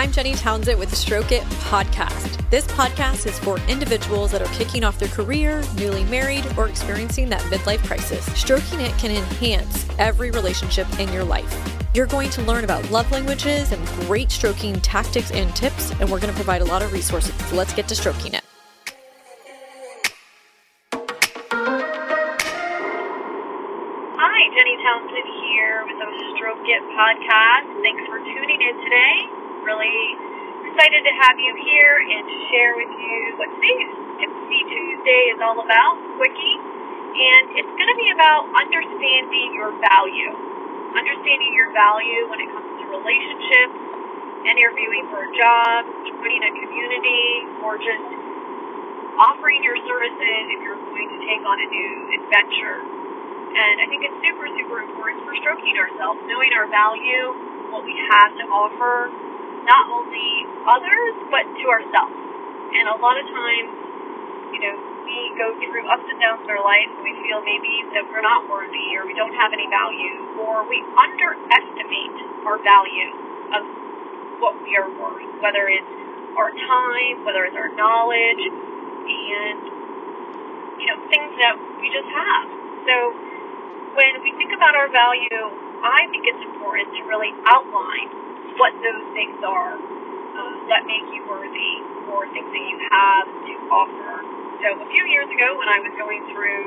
I'm Jenny Townsend with the Stroke It podcast. This podcast is for individuals that are kicking off their career, newly married, or experiencing that midlife crisis. Stroking It can enhance every relationship in your life. You're going to learn about love languages and great stroking tactics and tips, and we're going to provide a lot of resources. So let's get to stroking it. Hi, Jenny Townsend here with the Stroke It podcast. Thanks for tuning in today. Really excited to have you here and to share with you what Tipsy Tuesday is all about, quickie. And it's going to be about understanding your value. Understanding your value when it comes to relationships, interviewing for a job, joining a community, or just offering your services if you're going to take on a new adventure. And I think it's super, super important for stroking ourselves, knowing our value, what we have to offer, not only others, but to ourselves. And a lot of times, you know, we go through ups and downs in our life we feel maybe that we're not worthy or we don't have any value or we underestimate our value of what we are worth, whether it's our time, whether it's our knowledge, and, you know, things that we just have. So, when we think about our value, I think it's important to really outline what those things are uh, that make you worthy or things that you have to offer. So a few years ago when I was going through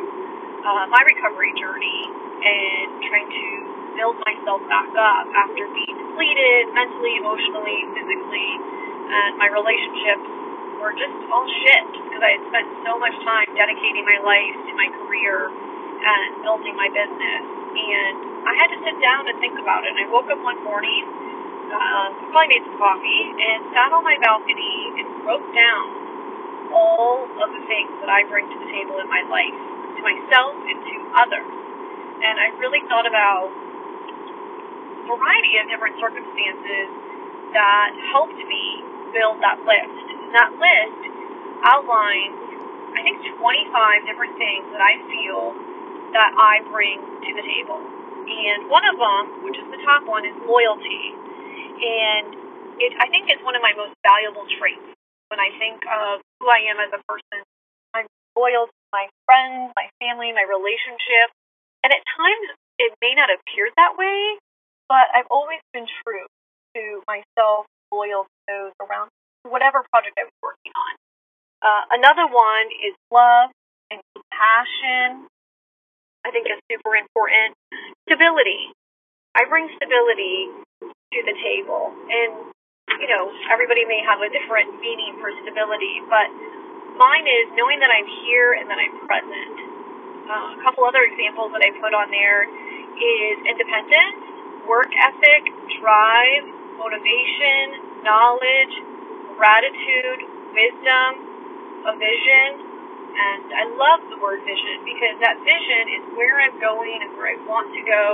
uh, my recovery journey and trying to build myself back up after being depleted mentally, emotionally, physically, and my relationships were just all shit because I had spent so much time dedicating my life to my career and building my business. And I had to sit down and think about it. And I woke up one morning, uh, probably made some coffee, and sat on my balcony and wrote down all of the things that I bring to the table in my life, to myself and to others. And I really thought about a variety of different circumstances that helped me build that list. And that list outlines, I think, 25 different things that I feel that I bring to the table. And one of them, which is the top one, is loyalty. And it, I think it's one of my most valuable traits. When I think of who I am as a person, I'm loyal to my friends, my family, my relationship. And at times it may not appear that way, but I've always been true to myself, loyal to those around me, to whatever project I was working on. Uh, another one is love and compassion I think is super important. Stability. I bring stability to the table. And, you know, everybody may have a different meaning for stability, but mine is knowing that I'm here and that I'm present. Uh, a couple other examples that I put on there is independence, work ethic, drive, motivation, knowledge, gratitude, wisdom, a vision, and I love the word vision because that vision is where I'm going and where I want to go.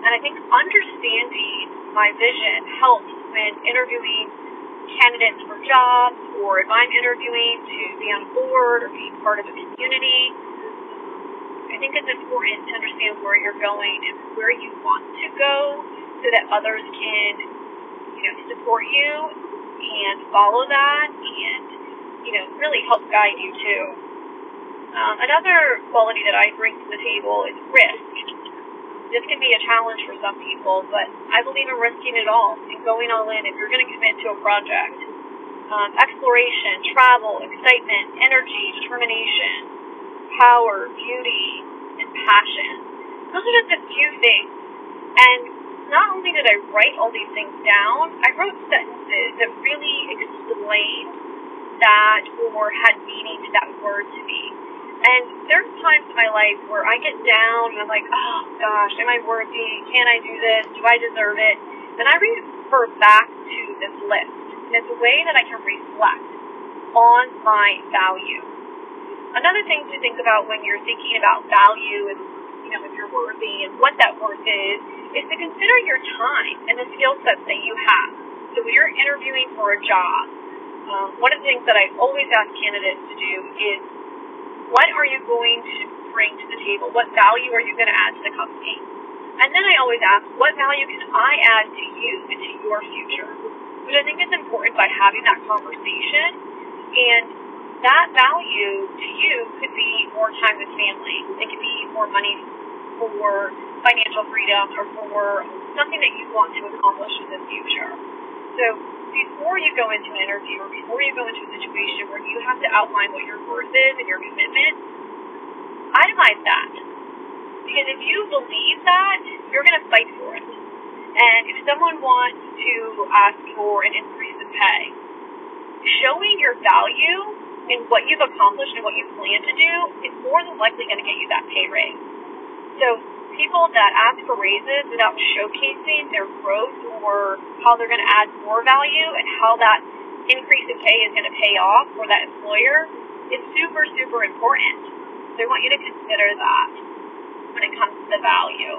And I think understanding my vision helps when interviewing candidates for jobs or if I'm interviewing to be on board or be part of a community. I think it's important to understand where you're going and where you want to go so that others can, you know, support you and follow that and, you know, really help guide you too. Um, another quality that I bring to the table is risk. This can be a challenge for some people, but I believe in risking it all and going all in if you're going to commit to a project. Um, exploration, travel, excitement, energy, determination, power, beauty, and passion. Those are just a few things. And not only did I write all these things down, I wrote sentences that really explained that or had meaning to that word to me. And there's times in my life where I get down and I'm like, oh gosh, am I worthy? Can I do this? Do I deserve it? Then I refer back to this list. And it's a way that I can reflect on my value. Another thing to think about when you're thinking about value and you know if you're worthy and what that worth is, is to consider your time and the skill sets that you have. So when you're interviewing for a job, um, one of the things that I always ask candidates to do is what are you going to bring to the table? What value are you going to add to the company? And then I always ask, what value can I add to you and to your future? But I think it's important by having that conversation and that value to you could be more time with family. It could be more money for financial freedom or for something that you want to accomplish in the future. So before you go into an interview or before you go into a situation where you have to outline what your worth is and your commitment, itemize that. Because if you believe that, you're going to fight for it. And if someone wants to ask for an increase in pay, showing your value in what you've accomplished and what you plan to do is more than likely going to get you that pay raise. So people that ask for raises without showcasing their growth or how they're going to add more value and how that increase in pay is going to pay off for that employer is super, super important. So I want you to consider that when it comes to the value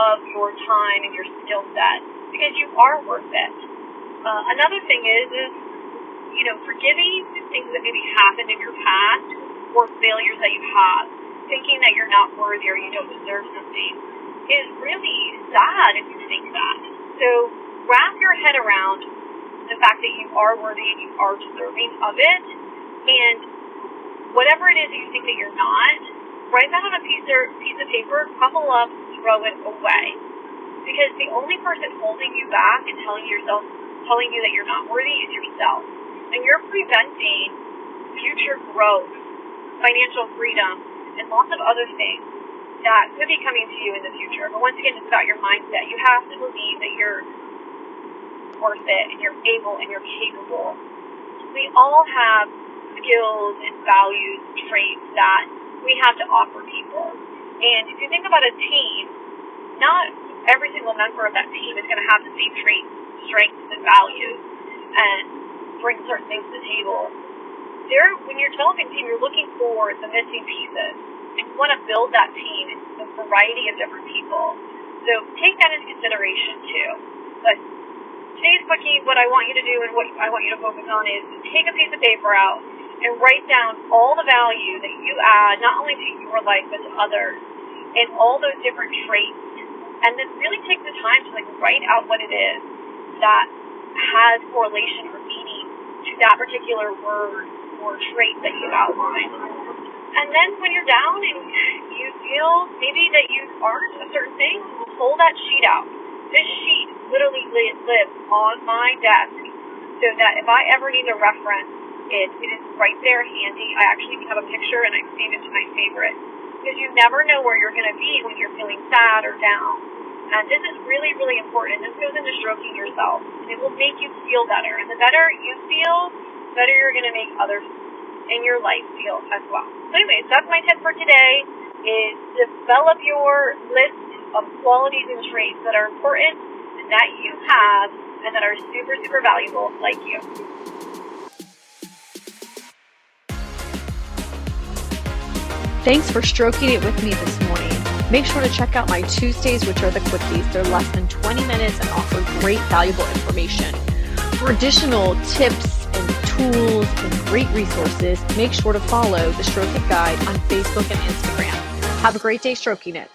of your time and your skill set because you are worth it. Uh, another thing is, is, you know, forgiving things that maybe happened in your past or failures that you have, thinking that you're not worthy or you don't deserve something is really sad if you think that. So wrap your head around the fact that you are worthy and you are deserving of it and whatever it is that you think that you're not, write that on a piece of, piece of paper, crumple up, throw it away. Because the only person holding you back and telling yourself, telling you that you're not worthy is yourself. And you're preventing future growth, financial freedom, and lots of other things that could be coming to you in the future. But once again, it's about your mindset. You have to believe that you're worth it and you're able and you're capable. We all have skills and values, traits that we have to offer people. And if you think about a team, not every single member of that team is going to have the same traits, strengths, and values, and bring certain things to the table. There, when you're developing a team, you're looking for the missing pieces, and you want to build that team in a variety of different people. So take that into consideration too. But today's quickie, what I want you to do and what I want you to focus on is take a piece of paper out and write down all the value that you add, not only to your life, but to others, and all those different traits. And then really take the time to like write out what it is that has correlation or meaning to that particular word or trait that you outlined. And then when you're down and you feel maybe that you aren't a certain thing, pull that sheet out. This sheet literally lives on my desk so that if I ever need a reference it, it is right there handy. I actually have a picture and I saved it to my favorite because you never know where you're going to be when you're feeling sad or down. And this is really, really important. This goes into stroking yourself, it will make you feel better. And the better you feel, better you're going to make others in your life feel as well. So, anyways, that's my tip for today: is develop your list of qualities and traits that are important and that you have and that are super, super valuable, like you. Thanks for stroking it with me this morning. Make sure to check out my Tuesdays, which are the quickies. They're less than 20 minutes and offer great, valuable information. For additional tips tools and great resources, make sure to follow the Stroke It Guide on Facebook and Instagram. Have a great day stroking it.